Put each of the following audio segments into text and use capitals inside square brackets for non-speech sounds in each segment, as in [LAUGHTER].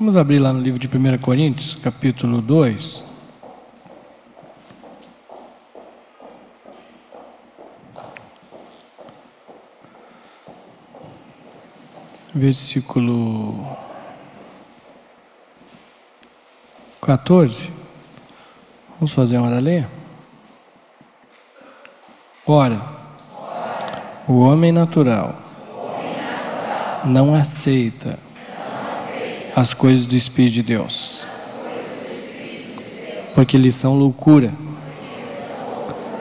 Vamos abrir lá no livro de 1 Coríntios, capítulo 2. Versículo 14. Vamos fazer uma hora Ora, o homem natural não aceita as coisas do Espírito de Deus, porque lhes são loucura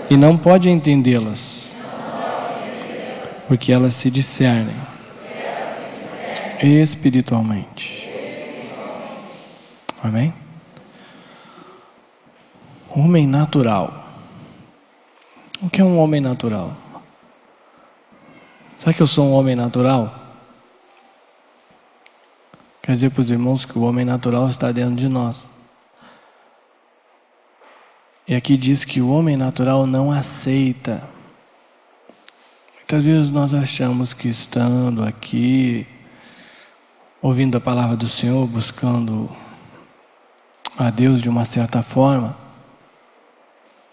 e não pode entendê-las, porque elas se discernem espiritualmente. Amém? Homem natural. O que é um homem natural? Sabe que eu sou um homem natural? Quer dizer para os irmãos que o homem natural está dentro de nós. E aqui diz que o homem natural não aceita. Muitas vezes nós achamos que estando aqui, ouvindo a palavra do Senhor, buscando a Deus de uma certa forma,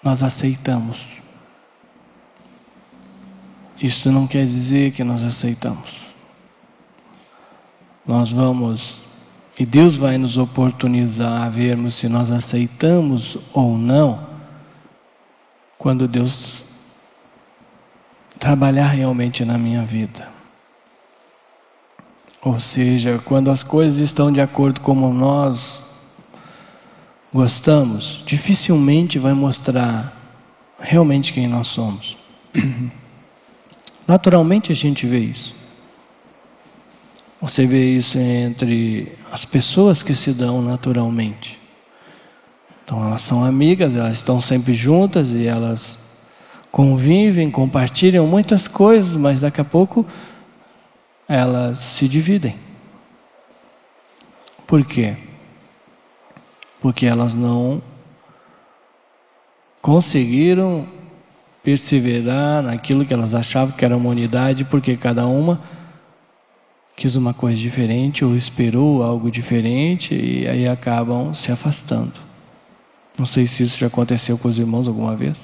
nós aceitamos. Isso não quer dizer que nós aceitamos. Nós vamos, e Deus vai nos oportunizar a vermos se nós aceitamos ou não, quando Deus trabalhar realmente na minha vida. Ou seja, quando as coisas estão de acordo como nós gostamos, dificilmente vai mostrar realmente quem nós somos. [CLEARS THROAT] Naturalmente a gente vê isso. Você vê isso entre as pessoas que se dão naturalmente. Então elas são amigas, elas estão sempre juntas e elas convivem, compartilham muitas coisas, mas daqui a pouco elas se dividem. Por quê? porque elas não conseguiram perseverar naquilo que elas achavam que era uma unidade, porque cada uma quis uma coisa diferente ou esperou algo diferente e aí acabam se afastando. Não sei se isso já aconteceu com os irmãos alguma vez.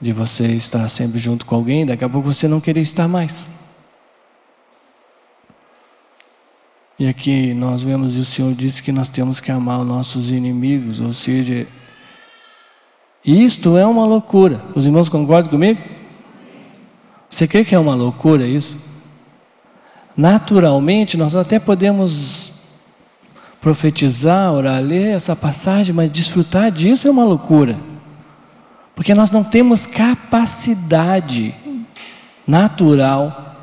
De você estar sempre junto com alguém, daqui a pouco você não querer estar mais. E aqui nós vemos, o Senhor disse que nós temos que amar os nossos inimigos, ou seja, isto é uma loucura. Os irmãos concordam comigo? Você crê que é uma loucura isso? Naturalmente, nós até podemos profetizar, orar, ler essa passagem, mas desfrutar disso é uma loucura. Porque nós não temos capacidade natural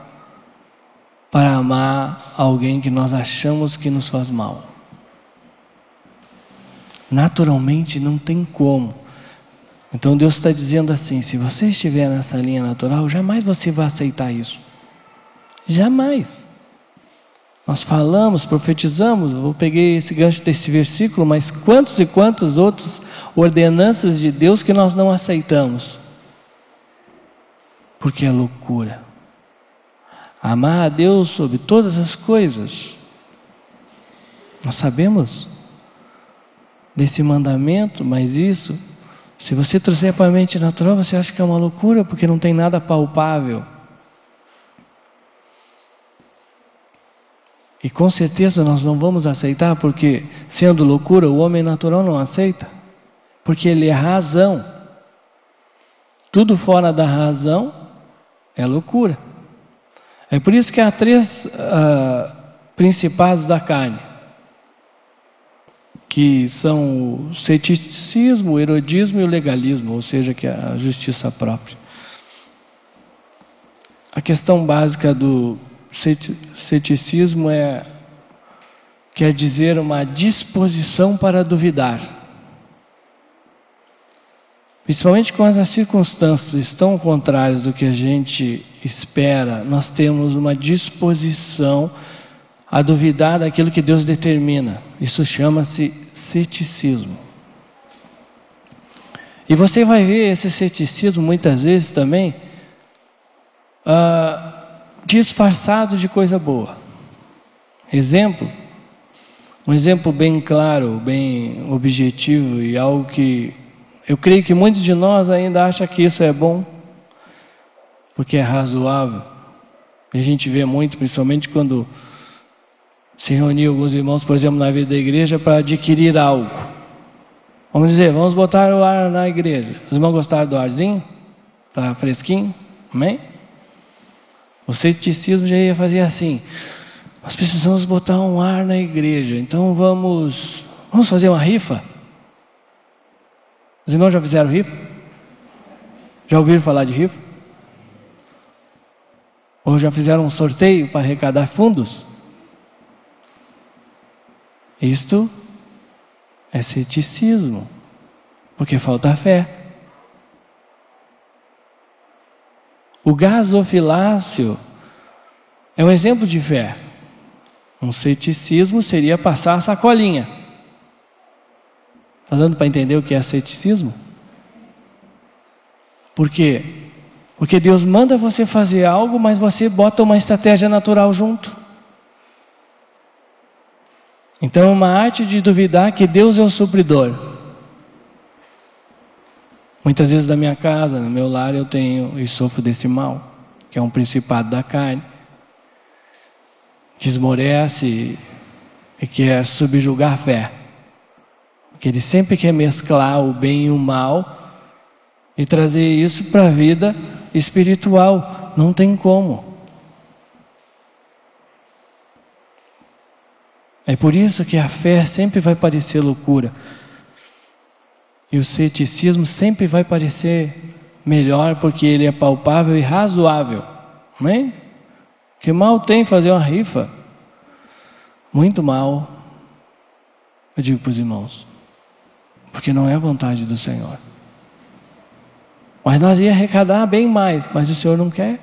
para amar alguém que nós achamos que nos faz mal. Naturalmente não tem como. Então Deus está dizendo assim: se você estiver nessa linha natural, jamais você vai aceitar isso. Jamais. Nós falamos, profetizamos, eu peguei esse gancho desse versículo, mas quantos e quantas outras ordenanças de Deus que nós não aceitamos? Porque é loucura amar a Deus sobre todas as coisas. Nós sabemos desse mandamento, mas isso, se você trouxer para a mente natural, você acha que é uma loucura, porque não tem nada palpável. E com certeza nós não vamos aceitar, porque sendo loucura, o homem natural não aceita, porque ele é razão. Tudo fora da razão é loucura. É por isso que há três uh, principados da carne, que são o ceticismo, o erodismo e o legalismo, ou seja, que é a justiça própria. A questão básica do ceticismo é quer dizer uma disposição para duvidar. Principalmente quando as circunstâncias estão contrárias do que a gente espera, nós temos uma disposição a duvidar daquilo que Deus determina. Isso chama-se ceticismo. E você vai ver esse ceticismo muitas vezes também uh, disfarçado de coisa boa. exemplo, um exemplo bem claro, bem objetivo e algo que eu creio que muitos de nós ainda acham que isso é bom, porque é razoável. E a gente vê muito, principalmente quando se reuniu alguns irmãos, por exemplo, na vida da igreja para adquirir algo. Vamos dizer, vamos botar o ar na igreja. Os irmãos gostaram do arzinho? Tá fresquinho? Amém? O ceticismo já ia fazer assim. Nós precisamos botar um ar na igreja. Então vamos, vamos fazer uma rifa. Os irmãos já fizeram rifa? Já ouviram falar de rifa? Ou já fizeram um sorteio para arrecadar fundos? Isto é ceticismo, porque falta fé. O gasofilácio é um exemplo de fé. Um ceticismo seria passar a sacolinha. Está dando para entender o que é ceticismo? Por quê? Porque Deus manda você fazer algo, mas você bota uma estratégia natural junto. Então é uma arte de duvidar que Deus é o supridor. Muitas vezes na minha casa, no meu lar, eu tenho e sofro desse mal, que é um principado da carne, que esmorece e quer subjugar a fé que ele sempre quer mesclar o bem e o mal e trazer isso para a vida espiritual. Não tem como. É por isso que a fé sempre vai parecer loucura. E o ceticismo sempre vai parecer melhor porque ele é palpável e razoável. Amém? Que mal tem fazer uma rifa? Muito mal. Eu digo para os irmãos porque não é a vontade do Senhor. Mas nós ia arrecadar bem mais, mas o Senhor não quer.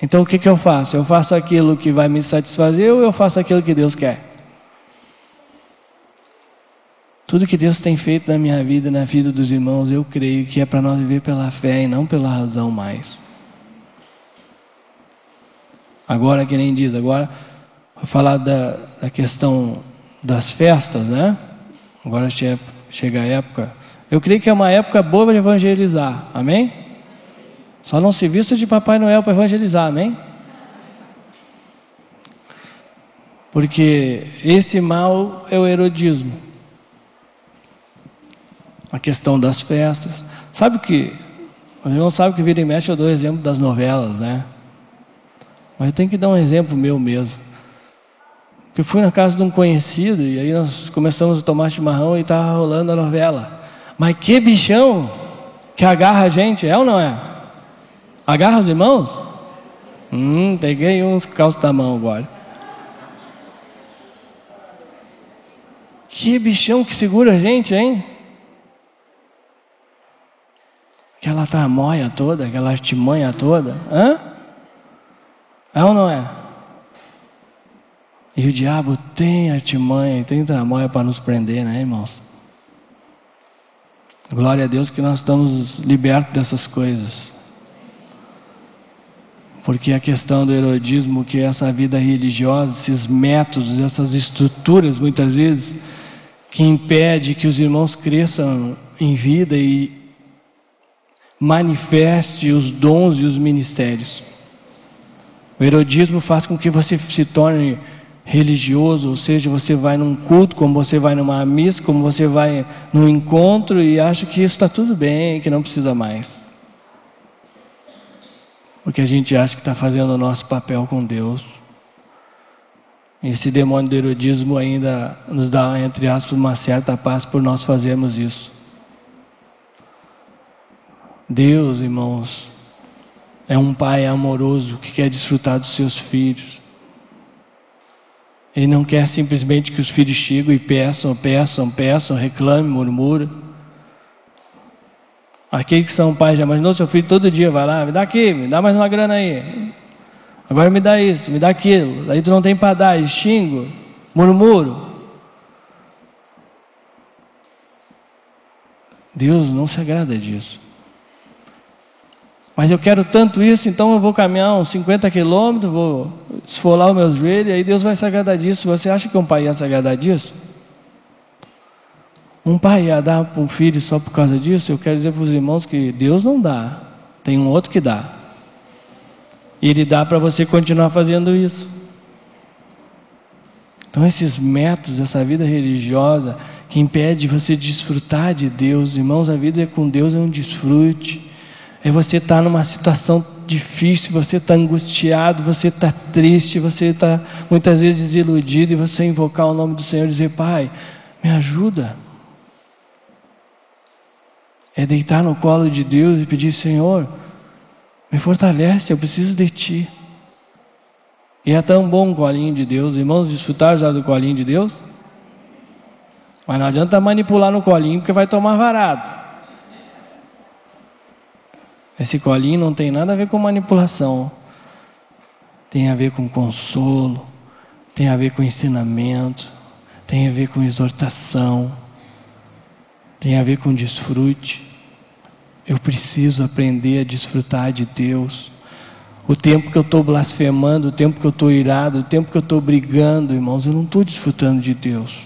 Então o que, que eu faço? Eu faço aquilo que vai me satisfazer ou eu faço aquilo que Deus quer? Tudo que Deus tem feito na minha vida, na vida dos irmãos, eu creio que é para nós viver pela fé e não pela razão mais. Agora, que nem diz, agora, vou falar da, da questão das festas, né? Agora chega a época. Eu creio que é uma época boa para evangelizar. Amém? Só não se vista de Papai Noel para evangelizar. Amém? Porque esse mal é o erodismo. A questão das festas. Sabe que? Os irmãos sabem que vira e mexe eu dou exemplo das novelas, né? Mas eu tenho que dar um exemplo meu mesmo que fui na casa de um conhecido e aí nós começamos a tomar chimarrão e estava rolando a novela. Mas que bichão que agarra a gente, é ou não é? Agarra os irmãos? Hum, peguei uns calços da mão agora. Que bichão que segura a gente, hein? Aquela tramóia toda, aquela artimanha toda. Hã? É ou não é? E o diabo tem artimanha, tem tramóia para nos prender, né, irmãos? Glória a Deus que nós estamos libertos dessas coisas. Porque a questão do erodismo, que é essa vida religiosa, esses métodos, essas estruturas, muitas vezes, que impede que os irmãos cresçam em vida e manifeste os dons e os ministérios. O erodismo faz com que você se torne religioso, ou seja, você vai num culto, como você vai numa missa, como você vai num encontro e acha que isso está tudo bem, que não precisa mais. Porque a gente acha que está fazendo o nosso papel com Deus. Esse demônio do erudismo ainda nos dá, entre aspas, uma certa paz por nós fazermos isso. Deus, irmãos, é um pai amoroso que quer desfrutar dos seus filhos. Ele não quer simplesmente que os filhos cheguem e peçam, peçam, peçam, reclamem, murmuram. Aqueles que são pais já imaginou seu filho todo dia vai lá, me dá aqui, me dá mais uma grana aí. Agora me dá isso, me dá aquilo. Aí tu não tem para dar, xingo, murmuro. Deus não se agrada disso. Mas eu quero tanto isso, então eu vou caminhar uns 50 quilômetros, vou esfolar os meus joelhos, e aí Deus vai se agradar disso. Você acha que um pai ia se agradar disso? Um pai ia dar para um filho só por causa disso? Eu quero dizer para os irmãos que Deus não dá, tem um outro que dá. E Ele dá para você continuar fazendo isso. Então, esses métodos, essa vida religiosa, que impede você de desfrutar de Deus, irmãos, a vida com Deus é um desfrute é você estar tá numa situação difícil, você está angustiado, você está triste, você está muitas vezes desiludido, e você invocar o nome do Senhor e dizer: Pai, me ajuda. É deitar no colo de Deus e pedir: Senhor, me fortalece, eu preciso de Ti. E é tão bom o colinho de Deus, irmãos, desfrutar já do colinho de Deus. Mas não adianta manipular no colinho, porque vai tomar varado. Esse colinho não tem nada a ver com manipulação. Tem a ver com consolo, tem a ver com ensinamento, tem a ver com exortação, tem a ver com desfrute. Eu preciso aprender a desfrutar de Deus. O tempo que eu estou blasfemando, o tempo que eu estou irado, o tempo que eu estou brigando, irmãos, eu não estou desfrutando de Deus.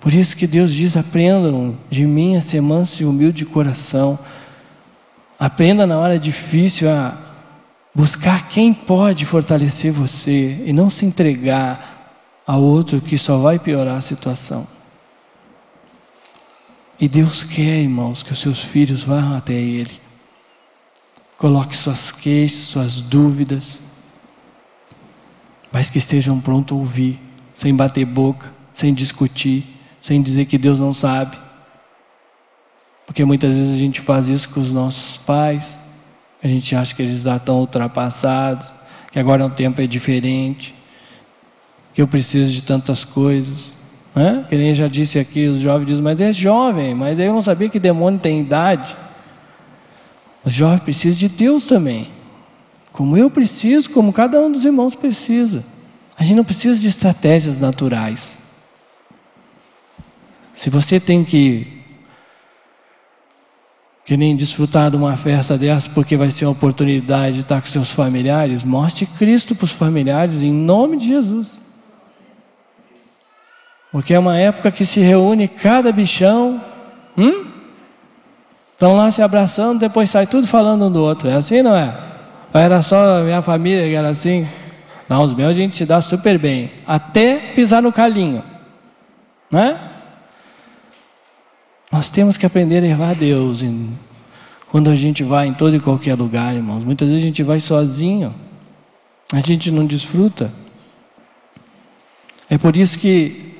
Por isso que Deus diz: aprendam de mim a ser manso e humilde de coração Aprenda na hora difícil a buscar quem pode fortalecer você e não se entregar a outro que só vai piorar a situação. E Deus quer, irmãos, que os seus filhos vá até Ele. Coloque suas queixas, suas dúvidas, mas que estejam prontos a ouvir, sem bater boca, sem discutir, sem dizer que Deus não sabe. Porque muitas vezes a gente faz isso com os nossos pais, a gente acha que eles já estão ultrapassados, que agora o tempo é diferente, que eu preciso de tantas coisas. Né? Que nem já disse aqui, os jovens dizem, mas é jovem, mas eu não sabia que demônio tem idade. Os jovens precisam de Deus também. Como eu preciso, como cada um dos irmãos precisa. A gente não precisa de estratégias naturais. Se você tem que que nem desfrutar de uma festa dessa porque vai ser uma oportunidade de estar com seus familiares, mostre Cristo para os familiares em nome de Jesus. Porque é uma época que se reúne cada bichão, hum? Estão lá se abraçando, depois sai tudo falando um do outro. É assim, não é? Era só a minha família que era assim? Não, os meus a gente se dá super bem. Até pisar no calinho. Né? Nós temos que aprender a levar a Deus quando a gente vai em todo e qualquer lugar, irmãos. Muitas vezes a gente vai sozinho, a gente não desfruta. É por isso que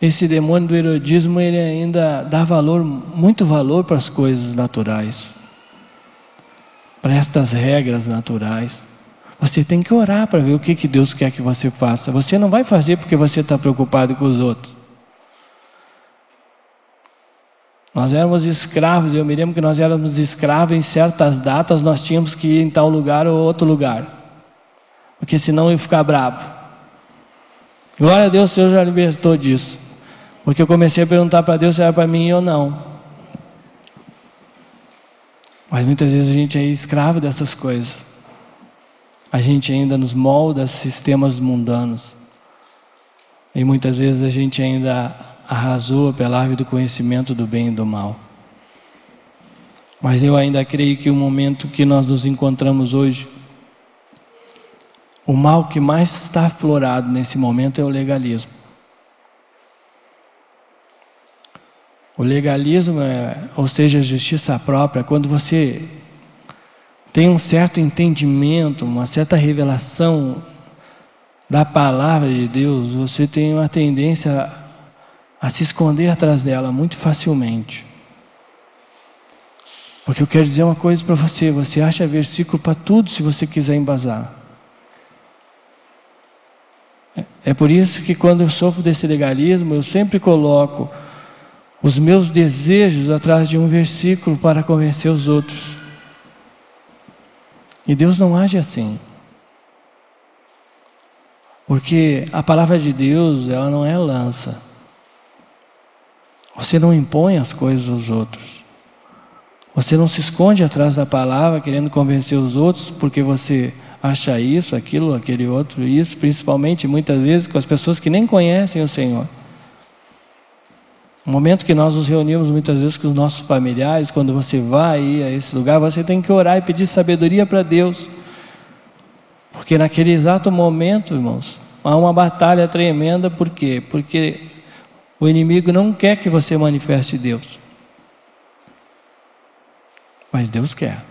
esse demônio do erodismo ele ainda dá valor, muito valor para as coisas naturais, para estas regras naturais. Você tem que orar para ver o que, que Deus quer que você faça. Você não vai fazer porque você está preocupado com os outros. Nós éramos escravos, eu me lembro que nós éramos escravos em certas datas, nós tínhamos que ir em tal lugar ou outro lugar, porque senão eu ia ficar bravo. Glória a Deus, o Senhor já libertou disso, porque eu comecei a perguntar para Deus se era para mim ou não. Mas muitas vezes a gente é escravo dessas coisas. A gente ainda nos molda sistemas mundanos. E muitas vezes a gente ainda arrasou pela árvore do conhecimento do bem e do mal. Mas eu ainda creio que o momento que nós nos encontramos hoje, o mal que mais está aflorado nesse momento é o legalismo. O legalismo, é, ou seja, a justiça própria, quando você tem um certo entendimento, uma certa revelação da palavra de Deus, você tem uma tendência a se esconder atrás dela muito facilmente. Porque eu quero dizer uma coisa para você: você acha versículo para tudo se você quiser embasar. É, é por isso que quando eu sofro desse legalismo, eu sempre coloco os meus desejos atrás de um versículo para convencer os outros. E Deus não age assim. Porque a palavra de Deus, ela não é lança. Você não impõe as coisas aos outros. Você não se esconde atrás da palavra querendo convencer os outros porque você acha isso, aquilo, aquele outro, isso, principalmente muitas vezes com as pessoas que nem conhecem o Senhor. No momento que nós nos reunimos muitas vezes com os nossos familiares, quando você vai a esse lugar, você tem que orar e pedir sabedoria para Deus. Porque naquele exato momento, irmãos, há uma batalha tremenda, por quê? Porque o inimigo não quer que você manifeste Deus. Mas Deus quer.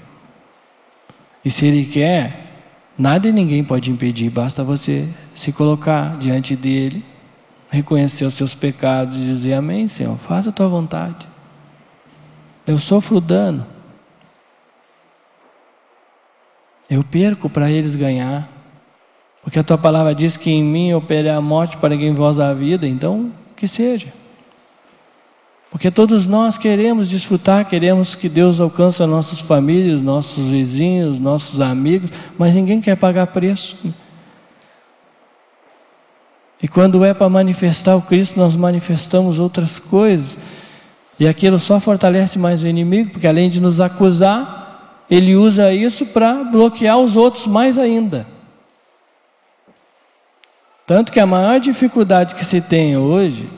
E se Ele quer, nada e ninguém pode impedir, basta você se colocar diante dEle, reconhecer os seus pecados e dizer: Amém, Senhor, faça a tua vontade. Eu sofro dano. Eu perco para eles ganhar. Porque a tua palavra diz que em mim opera a morte para que em vós a vida, então que seja. Porque todos nós queremos desfrutar, queremos que Deus alcance nossas famílias, nossos vizinhos, nossos amigos, mas ninguém quer pagar preço. E quando é para manifestar o Cristo, nós manifestamos outras coisas. E aquilo só fortalece mais o inimigo, porque além de nos acusar, ele usa isso para bloquear os outros mais ainda. Tanto que a maior dificuldade que se tem hoje,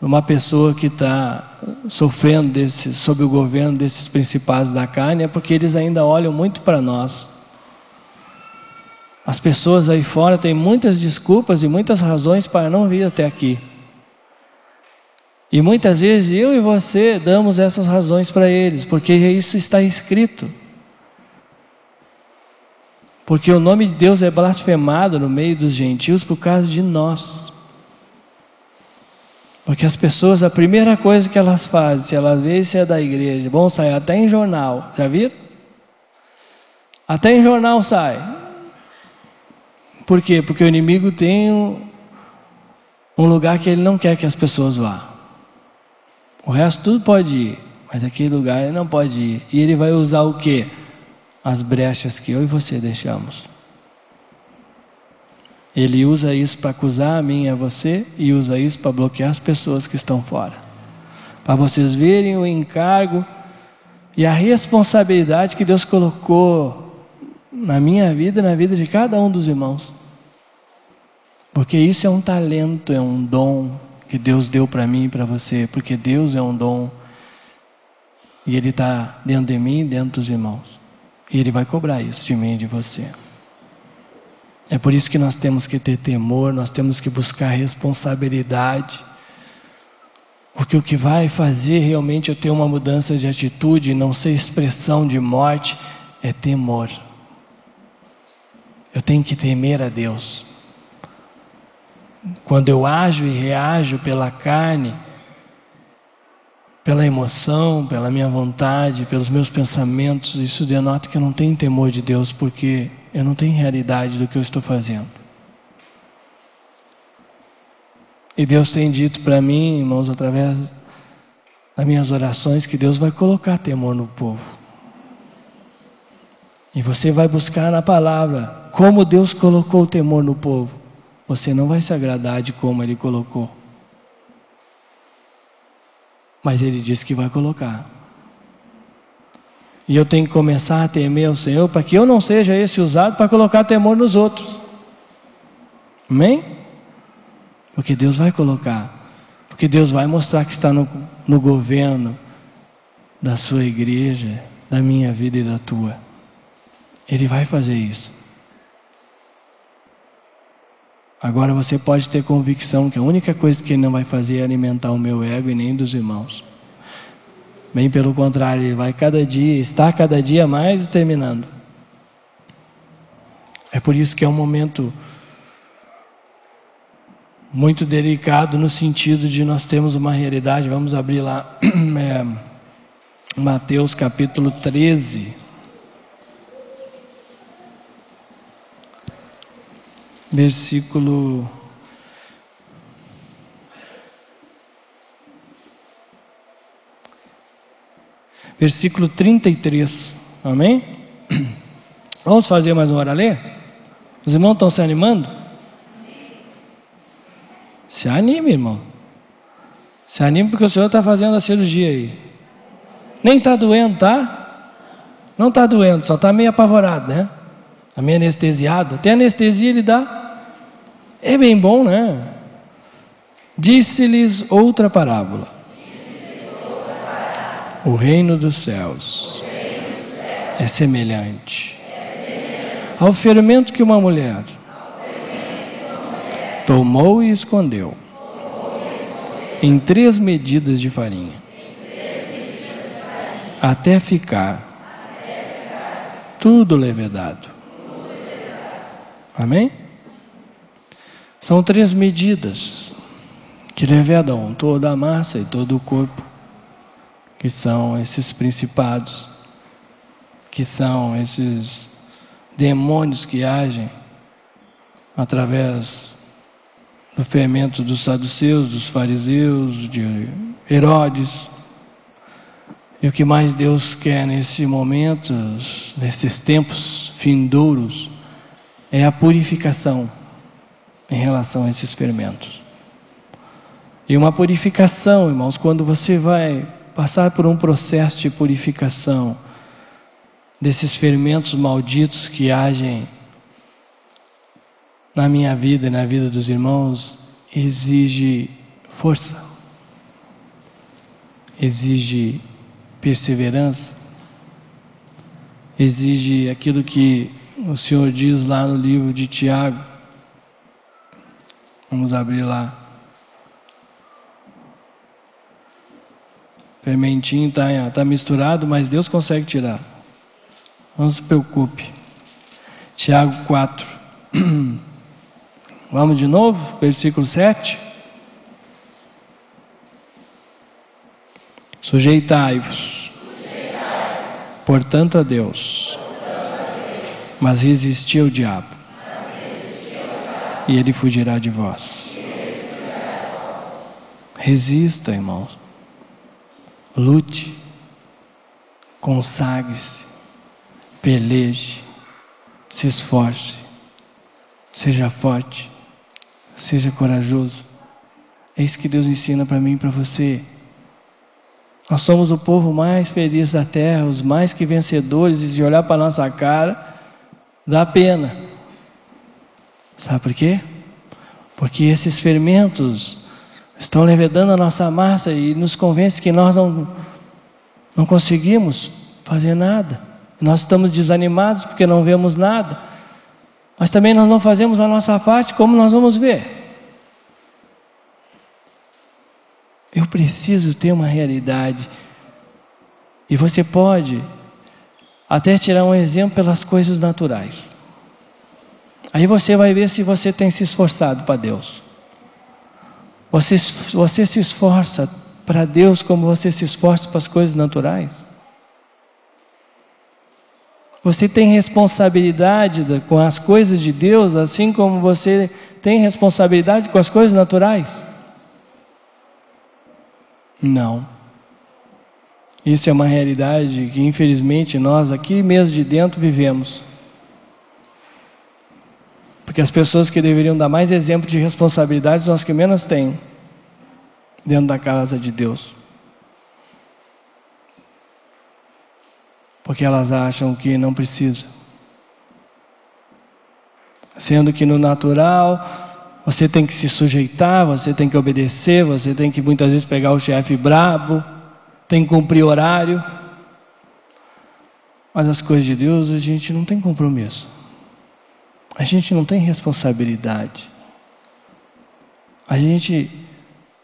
uma pessoa que está sofrendo desse, sob o governo desses principados da carne, é porque eles ainda olham muito para nós. As pessoas aí fora têm muitas desculpas e muitas razões para não vir até aqui. E muitas vezes eu e você damos essas razões para eles, porque isso está escrito. Porque o nome de Deus é blasfemado no meio dos gentios por causa de nós. Porque as pessoas, a primeira coisa que elas fazem, se elas veem se é da igreja, bom, sai até em jornal, já viram? Até em jornal sai. Por quê? Porque o inimigo tem um, um lugar que ele não quer que as pessoas vá. O resto tudo pode ir, mas aquele lugar ele não pode ir. E ele vai usar o quê? As brechas que eu e você deixamos. Ele usa isso para acusar a mim e a você e usa isso para bloquear as pessoas que estão fora. Para vocês verem o encargo e a responsabilidade que Deus colocou na minha vida e na vida de cada um dos irmãos. Porque isso é um talento, é um dom que Deus deu para mim e para você. Porque Deus é um dom e Ele está dentro de mim e dentro dos irmãos. E Ele vai cobrar isso de mim e de você. É por isso que nós temos que ter temor, nós temos que buscar responsabilidade. Porque o que vai fazer realmente eu ter uma mudança de atitude, não ser expressão de morte, é temor. Eu tenho que temer a Deus. Quando eu ajo e reajo pela carne, pela emoção, pela minha vontade, pelos meus pensamentos, isso denota que eu não tenho temor de Deus, porque eu não tenho realidade do que eu estou fazendo. E Deus tem dito para mim, irmãos, através das minhas orações, que Deus vai colocar temor no povo. E você vai buscar na palavra como Deus colocou o temor no povo. Você não vai se agradar de como Ele colocou. Mas Ele disse que vai colocar. E eu tenho que começar a temer o Senhor para que eu não seja esse usado para colocar temor nos outros. Amém? Porque Deus vai colocar. Porque Deus vai mostrar que está no, no governo da sua igreja, da minha vida e da tua. Ele vai fazer isso. Agora você pode ter convicção que a única coisa que ele não vai fazer é alimentar o meu ego e nem dos irmãos. Bem pelo contrário, ele vai cada dia, está cada dia mais terminando. É por isso que é um momento muito delicado no sentido de nós temos uma realidade. Vamos abrir lá [CLEARS THROAT] é, Mateus capítulo 13. Versículo versículo 33. Amém? Vamos fazer mais uma hora ler? Os irmãos estão se animando? Se anime, irmão. Se anime porque o Senhor está fazendo a cirurgia aí. Nem está doendo, tá? Não está doendo, só está meio apavorado, né? Está meio anestesiado. Até anestesia ele dá. É bem bom, né? Disse-lhes outra parábola. O reino dos céus é semelhante ao fermento que uma mulher tomou e escondeu em três medidas de farinha até ficar tudo levedado. Amém? São três medidas que levedam toda a massa e todo o corpo, que são esses principados, que são esses demônios que agem através do fermento dos saduceus, dos fariseus, de Herodes. E o que mais Deus quer nesse momento, nesses tempos findouros, é a purificação em relação a esses fermentos. E uma purificação, irmãos, quando você vai passar por um processo de purificação desses fermentos malditos que agem na minha vida e na vida dos irmãos, exige força, exige perseverança, exige aquilo que o Senhor diz lá no livro de Tiago. Vamos abrir lá. Fermentinho está tá misturado, mas Deus consegue tirar. Não se preocupe. Tiago 4. [CLEARS THROAT] Vamos de novo, versículo 7. Sujeitai-vos, portanto, a Deus, mas resisti ao diabo, e ele fugirá de vós. Resista, irmãos. Lute, consagre-se, peleje, se esforce, seja forte, seja corajoso. É isso que Deus ensina para mim e para você. Nós somos o povo mais feliz da terra, os mais que vencedores, e se olhar para nossa cara, dá pena. Sabe por quê? Porque esses fermentos estão levedando a nossa massa e nos convence que nós não, não conseguimos fazer nada. Nós estamos desanimados porque não vemos nada. Mas também nós não fazemos a nossa parte, como nós vamos ver? Eu preciso ter uma realidade. E você pode até tirar um exemplo pelas coisas naturais. Aí você vai ver se você tem se esforçado para Deus. Você, você se esforça para Deus como você se esforça para as coisas naturais? Você tem responsabilidade com as coisas de Deus, assim como você tem responsabilidade com as coisas naturais? Não. Isso é uma realidade que, infelizmente, nós aqui mesmo de dentro vivemos. Porque as pessoas que deveriam dar mais exemplo de responsabilidade são as que menos têm dentro da casa de Deus. Porque elas acham que não precisa. Sendo que no natural você tem que se sujeitar, você tem que obedecer, você tem que muitas vezes pegar o chefe brabo, tem que cumprir horário. Mas as coisas de Deus a gente não tem compromisso. A gente não tem responsabilidade. A gente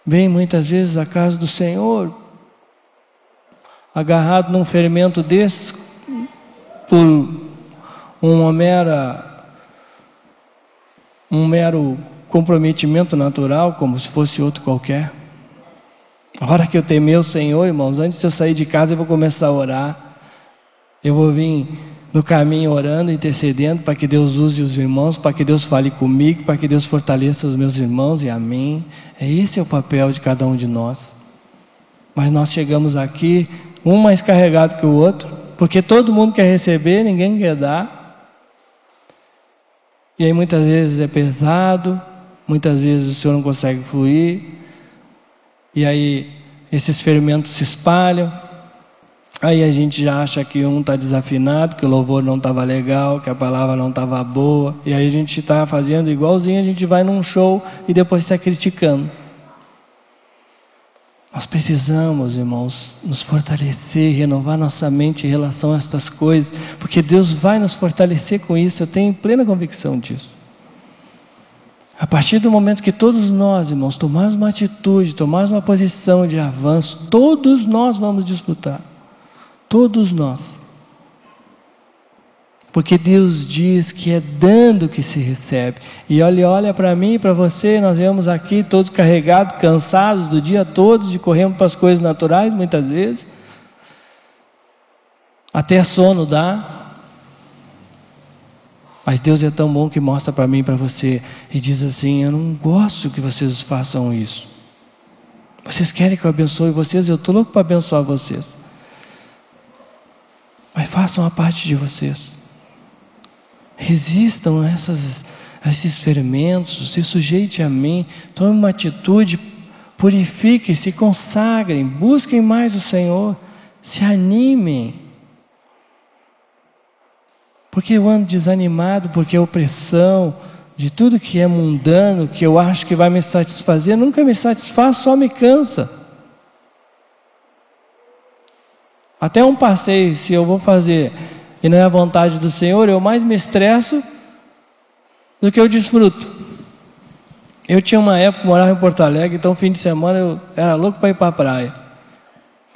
vem muitas vezes à casa do Senhor, agarrado num fermento desse, por uma mera, um mero comprometimento natural, como se fosse outro qualquer. A hora que eu temer o Senhor, irmãos, antes de eu sair de casa, eu vou começar a orar. Eu vou vir no caminho orando, intercedendo para que Deus use os irmãos, para que Deus fale comigo, para que Deus fortaleça os meus irmãos e a mim. É esse é o papel de cada um de nós. Mas nós chegamos aqui, um mais carregado que o outro, porque todo mundo quer receber, ninguém quer dar. E aí muitas vezes é pesado, Muitas vezes o senhor não consegue fluir, e aí esses ferimentos se espalham, Aí a gente já acha que um está desafinado, que o louvor não estava legal, que a palavra não estava boa. E aí a gente está fazendo igualzinho, a gente vai num show e depois está criticando. Nós precisamos, irmãos, nos fortalecer, renovar nossa mente em relação a estas coisas, porque Deus vai nos fortalecer com isso, eu tenho plena convicção disso. A partir do momento que todos nós, irmãos, tomarmos uma atitude, tomarmos uma posição de avanço, todos nós vamos disputar. Todos nós. Porque Deus diz que é dando que se recebe. E olha, olha para mim e para você, nós vemos aqui todos carregados, cansados do dia todo, de corremos para as coisas naturais muitas vezes. Até sono dá. Mas Deus é tão bom que mostra para mim e para você e diz assim: Eu não gosto que vocês façam isso. Vocês querem que eu abençoe vocês? Eu estou louco para abençoar vocês. Mas façam a parte de vocês. Resistam a, essas, a esses fermentos, se sujeite a mim, tome uma atitude, purifiquem, se consagrem, busquem mais o Senhor, se animem. Porque eu ando desanimado, porque a opressão de tudo que é mundano, que eu acho que vai me satisfazer, nunca me satisfaz, só me cansa. Até um passeio, se eu vou fazer e não é a vontade do Senhor, eu mais me estresso do que eu desfruto. Eu tinha uma época, morava em Porto Alegre, então fim de semana eu era louco para ir para a praia.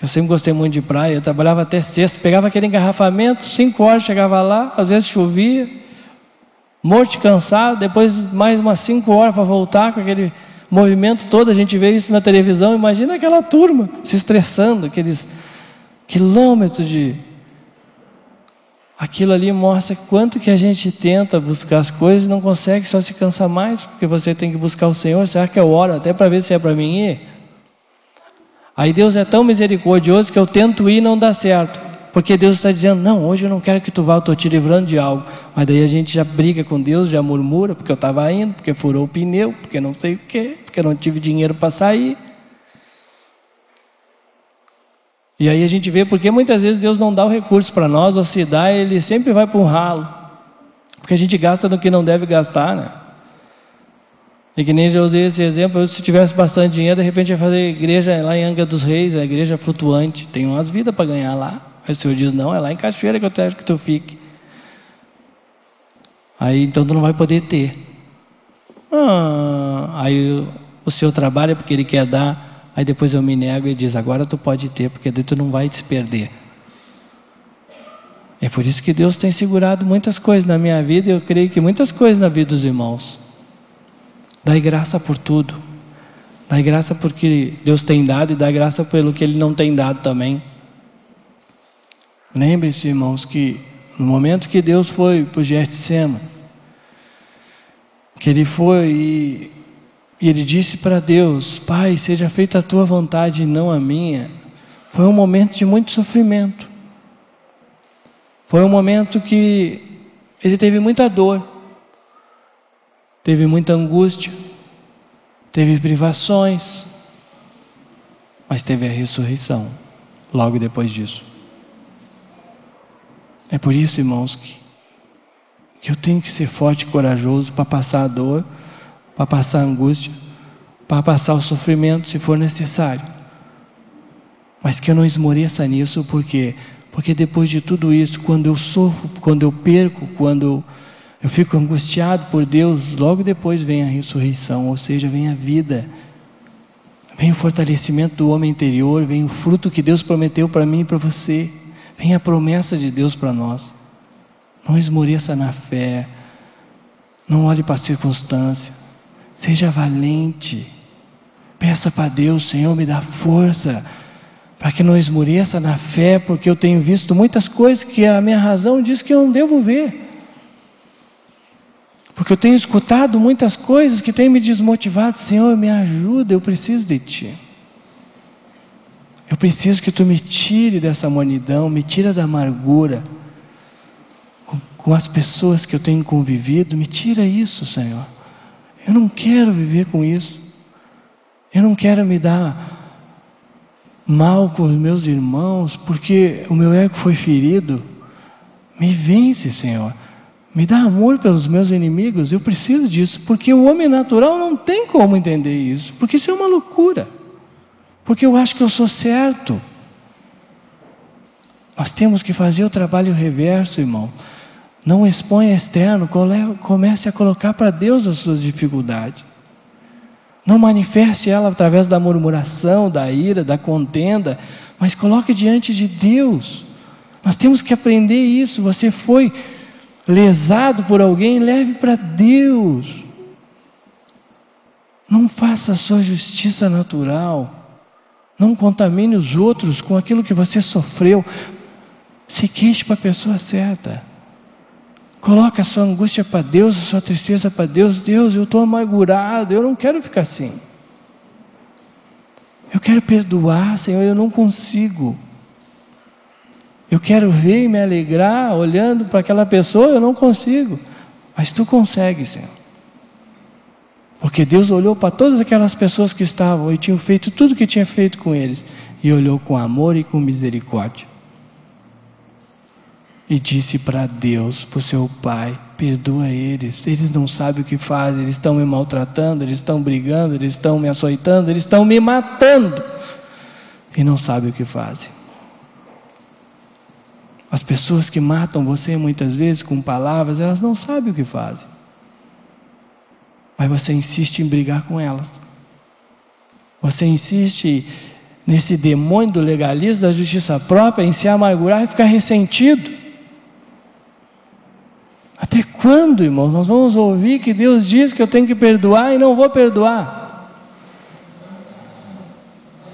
Eu sempre gostei muito de praia, eu trabalhava até sexta, pegava aquele engarrafamento, cinco horas chegava lá, às vezes chovia, morto de cansado, depois mais umas cinco horas para voltar com aquele movimento todo, a gente vê isso na televisão, imagina aquela turma se estressando, aqueles quilômetros de. Aquilo ali mostra quanto que a gente tenta buscar as coisas e não consegue, só se cansa mais, porque você tem que buscar o Senhor. Será que eu oro até para ver se é para mim ir? Aí Deus é tão misericordioso que eu tento ir e não dá certo. Porque Deus está dizendo, não, hoje eu não quero que tu vá, eu estou te livrando de algo. Mas daí a gente já briga com Deus, já murmura, porque eu estava indo, porque furou o pneu, porque não sei o quê, porque não tive dinheiro para sair. E aí a gente vê porque muitas vezes Deus não dá o recurso para nós, ou se dá, ele sempre vai para um ralo. Porque a gente gasta no que não deve gastar, né? E que nem já usei esse exemplo, se tivesse bastante dinheiro, de repente ia fazer igreja lá em Angra dos Reis, a igreja flutuante, tem umas vidas para ganhar lá. Aí o Senhor diz, não, é lá em Cachoeira que eu quero que tu fique. Aí então tu não vai poder ter. Ah, aí o, trabalho é porque ele quer dar Aí depois eu me nego e diz: agora tu pode ter, porque daí tu não vai te perder. É por isso que Deus tem segurado muitas coisas na minha vida, e eu creio que muitas coisas na vida dos irmãos. Dai graça por tudo. Dai graça porque Deus tem dado e dá graça pelo que Ele não tem dado também. Lembre-se, irmãos, que no momento que Deus foi para o que Ele foi e e ele disse para Deus: Pai, seja feita a tua vontade e não a minha. Foi um momento de muito sofrimento. Foi um momento que ele teve muita dor, teve muita angústia, teve privações, mas teve a ressurreição logo depois disso. É por isso, irmãos, que, que eu tenho que ser forte e corajoso para passar a dor para passar a angústia, para passar o sofrimento se for necessário. Mas que eu não esmoreça nisso, porque porque depois de tudo isso, quando eu sofro, quando eu perco, quando eu fico angustiado por Deus, logo depois vem a ressurreição, ou seja, vem a vida. Vem o fortalecimento do homem interior, vem o fruto que Deus prometeu para mim e para você. Vem a promessa de Deus para nós. Não esmoreça na fé. Não olhe para a circunstância. Seja valente. Peça para Deus, Senhor, me dá força para que não esmoreça na fé, porque eu tenho visto muitas coisas que a minha razão diz que eu não devo ver. Porque eu tenho escutado muitas coisas que têm me desmotivado. Senhor, me ajuda, eu preciso de Ti. Eu preciso que Tu me tire dessa monidão, me tira da amargura com, com as pessoas que eu tenho convivido, me tira isso, Senhor. Eu não quero viver com isso. Eu não quero me dar mal com os meus irmãos, porque o meu ego foi ferido. Me vence, Senhor. Me dá amor pelos meus inimigos. Eu preciso disso, porque o homem natural não tem como entender isso, porque isso é uma loucura. Porque eu acho que eu sou certo. Nós temos que fazer o trabalho reverso, irmão. Não exponha externo, comece a colocar para Deus as suas dificuldades. Não manifeste ela através da murmuração, da ira, da contenda, mas coloque diante de Deus. Nós temos que aprender isso. Você foi lesado por alguém, leve para Deus. Não faça a sua justiça natural. Não contamine os outros com aquilo que você sofreu. Se queixe para a pessoa certa. Coloque a sua angústia para Deus, a sua tristeza para Deus. Deus, eu estou amargurado, eu não quero ficar assim. Eu quero perdoar, Senhor, eu não consigo. Eu quero ver e me alegrar olhando para aquela pessoa, eu não consigo. Mas tu consegues, Senhor. Porque Deus olhou para todas aquelas pessoas que estavam e tinham feito tudo o que tinha feito com eles, e olhou com amor e com misericórdia e disse para Deus, para o seu pai: perdoa eles, eles não sabem o que fazem, eles estão me maltratando, eles estão brigando, eles estão me açoitando, eles estão me matando e não sabem o que fazem. As pessoas que matam você muitas vezes com palavras, elas não sabem o que fazem. Mas você insiste em brigar com elas. Você insiste nesse demônio do legalismo, da justiça própria, em se amargurar e ficar ressentido. Até quando, irmãos, nós vamos ouvir que Deus diz que eu tenho que perdoar e não vou perdoar?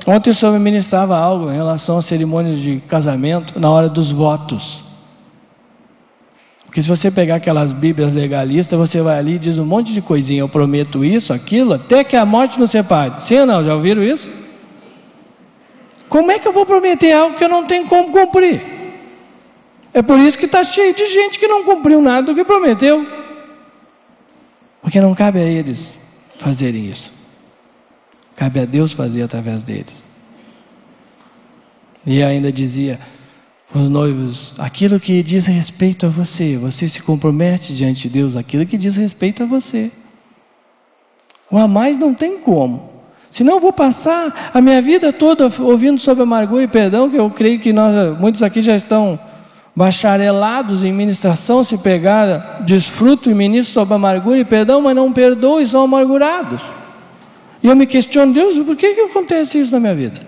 Ontem o senhor ministrava algo em relação à cerimônia de casamento na hora dos votos. Porque se você pegar aquelas bíblias legalistas, você vai ali e diz um monte de coisinha, eu prometo isso, aquilo, até que a morte nos separe. Sim ou não? Já ouviram isso? Como é que eu vou prometer algo que eu não tenho como cumprir? É por isso que está cheio de gente que não cumpriu nada do que prometeu. Porque não cabe a eles fazerem isso. Cabe a Deus fazer através deles. E ainda dizia os noivos: aquilo que diz respeito a você, você se compromete diante de Deus, aquilo que diz respeito a você. O a mais não tem como. Senão eu vou passar a minha vida toda ouvindo sobre amargura e perdão, que eu creio que nós, muitos aqui já estão bacharelados em ministração, se pegar desfruto e ministro sobre amargura e perdão, mas não perdoam e são amargurados. E eu me questiono, Deus, por que, que acontece isso na minha vida?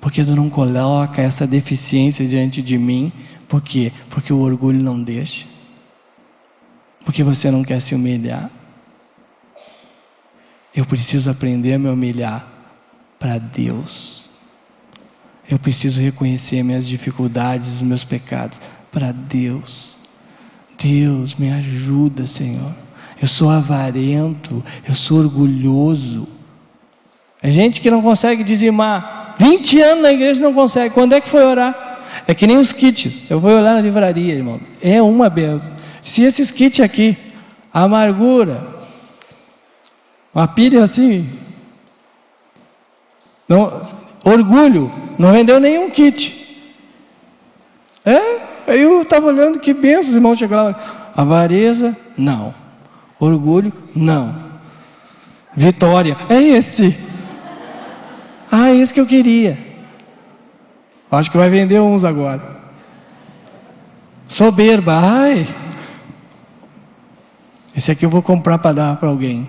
Porque tu não coloca essa deficiência diante de mim. Por quê? Porque o orgulho não deixa. Porque você não quer se humilhar. Eu preciso aprender a me humilhar para Deus. Eu preciso reconhecer minhas dificuldades, os meus pecados para Deus. Deus, me ajuda, Senhor. Eu sou avarento, eu sou orgulhoso. É gente que não consegue dizimar. 20 anos na igreja não consegue. Quando é que foi orar? É que nem os kits. Eu vou olhar na livraria, irmão. É uma benção. Se esses kits aqui, amargura, uma pilha assim, não, Orgulho, não vendeu nenhum kit. É? Aí eu estava olhando que benção, os irmãos chegaram lá. Avareza, não. Orgulho, não. Vitória, é esse. Ah, é esse que eu queria. Acho que vai vender uns agora. Soberba, ai. Esse aqui eu vou comprar para dar para alguém.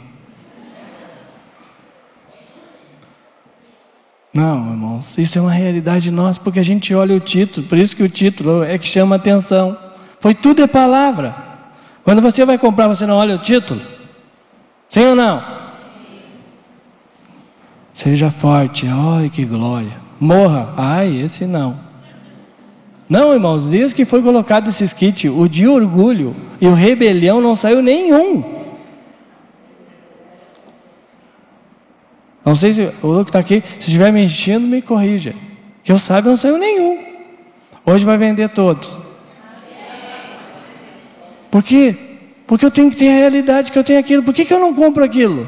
Não, irmãos, isso é uma realidade nossa, porque a gente olha o título, por isso que o título é que chama atenção. Foi tudo é palavra. Quando você vai comprar, você não olha o título? Sim ou não? Seja forte, ai que glória. Morra, ai, esse não. Não, irmãos, desde que foi colocado esse kit, o de orgulho e o rebelião não saiu nenhum. Não sei se o Luke está aqui, se estiver mentindo, me corrija. Que eu saiba, não saiu nenhum. Hoje vai vender todos. Por quê? Porque eu tenho que ter a realidade que eu tenho aquilo. Por que, que eu não compro aquilo?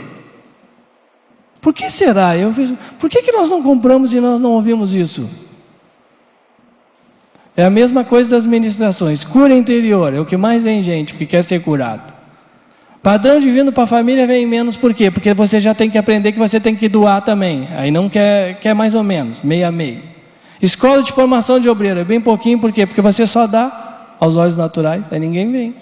Por que será? Eu fiz, por que, que nós não compramos e nós não ouvimos isso? É a mesma coisa das ministrações. Cura interior é o que mais vem gente que quer ser curado. Padrão divino para a família vem menos por quê? Porque você já tem que aprender que você tem que doar também. Aí não quer, quer mais ou menos, meio a meio. Escola de formação de obreiro é bem pouquinho, por quê? Porque você só dá aos olhos naturais, aí ninguém vem.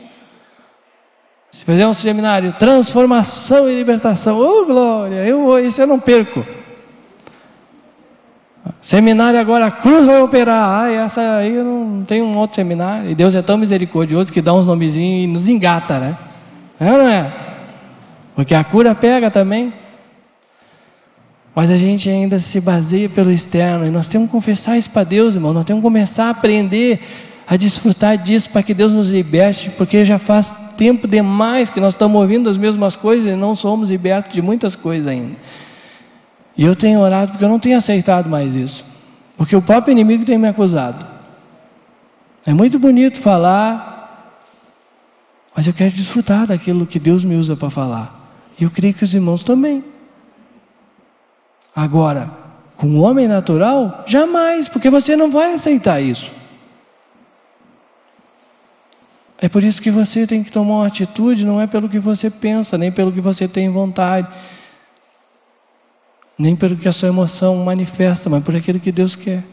Se fizer um seminário, transformação e libertação, ô oh, glória, eu, isso eu não perco. Seminário agora, a cruz vai operar. Ah, essa aí eu não tenho um outro seminário. E Deus é tão misericordioso que dá uns nomezinhos e nos engata, né? É ou não é? Porque a cura pega também. Mas a gente ainda se baseia pelo externo. E nós temos que confessar isso para Deus, irmão. Nós temos que começar a aprender a desfrutar disso para que Deus nos liberte. Porque já faz tempo demais que nós estamos ouvindo as mesmas coisas e não somos libertos de muitas coisas ainda. E eu tenho orado porque eu não tenho aceitado mais isso. Porque o próprio inimigo tem me acusado. É muito bonito falar mas eu quero desfrutar daquilo que Deus me usa para falar. E eu creio que os irmãos também. Agora, com o homem natural, jamais, porque você não vai aceitar isso. É por isso que você tem que tomar uma atitude, não é pelo que você pensa, nem pelo que você tem vontade, nem pelo que a sua emoção manifesta, mas por aquilo que Deus quer.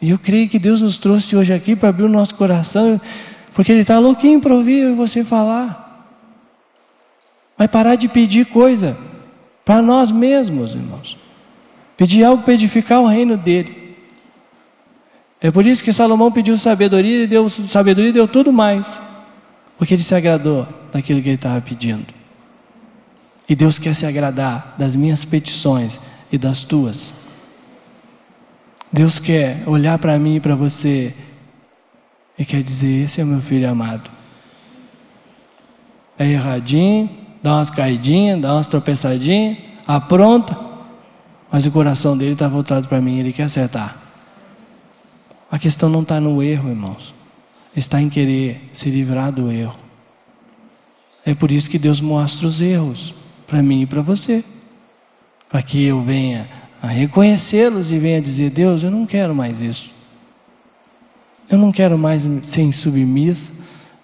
E eu creio que Deus nos trouxe hoje aqui para abrir o nosso coração porque ele está louquinho para ouvir você falar. Vai parar de pedir coisa para nós mesmos, irmãos. Pedir algo para edificar o reino dele. É por isso que Salomão pediu sabedoria, ele deu sabedoria e deu tudo mais. Porque ele se agradou daquilo que ele estava pedindo. E Deus quer se agradar das minhas petições e das tuas. Deus quer olhar para mim e para você e quer dizer: esse é meu filho amado. É erradinho, dá umas caidinhas, dá umas tropeçadinhas, apronta, mas o coração dele está voltado para mim, ele quer acertar. A questão não está no erro, irmãos, está em querer se livrar do erro. É por isso que Deus mostra os erros para mim e para você, para que eu venha a reconhecê-los e venha dizer: Deus, eu não quero mais isso. Eu não quero mais ser insubmissa,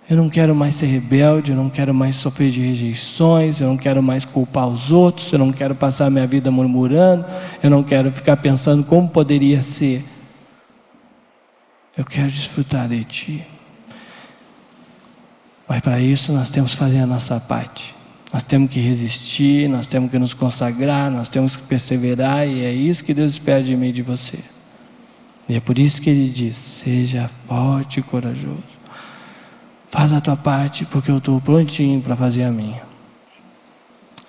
eu não quero mais ser rebelde, eu não quero mais sofrer de rejeições, eu não quero mais culpar os outros, eu não quero passar minha vida murmurando, eu não quero ficar pensando como poderia ser. Eu quero desfrutar de Ti. Mas para isso nós temos que fazer a nossa parte. Nós temos que resistir, nós temos que nos consagrar, nós temos que perseverar, e é isso que Deus espera de mim e de você. E é por isso que ele diz: seja forte e corajoso. Faz a tua parte, porque eu estou prontinho para fazer a minha.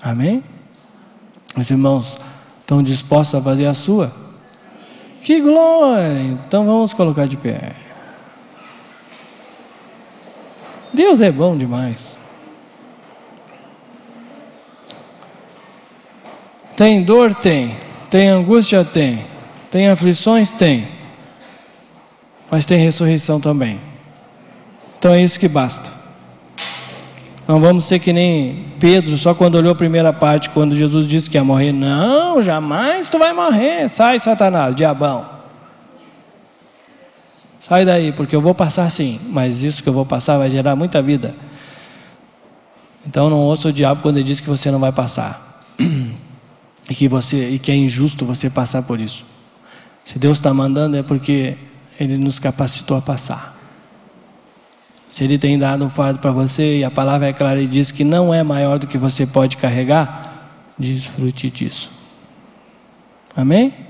Amém? Os irmãos estão dispostos a fazer a sua? Que glória! Então vamos colocar de pé. Deus é bom demais. Tem dor? Tem. Tem angústia? Tem. Tem aflições? Tem mas tem ressurreição também. Então é isso que basta. Não vamos ser que nem Pedro, só quando olhou a primeira parte, quando Jesus disse que ia morrer. Não, jamais tu vai morrer. Sai, Satanás, diabão. Sai daí, porque eu vou passar sim, mas isso que eu vou passar vai gerar muita vida. Então não ouça o diabo quando ele diz que você não vai passar. [CLEARS THROAT] E que, você, e que é injusto você passar por isso. Se Deus está mandando é porque ele nos capacitou a passar. Se Ele tem dado um fardo para você e a palavra é clara e diz que não é maior do que você pode carregar, desfrute disso. Amém?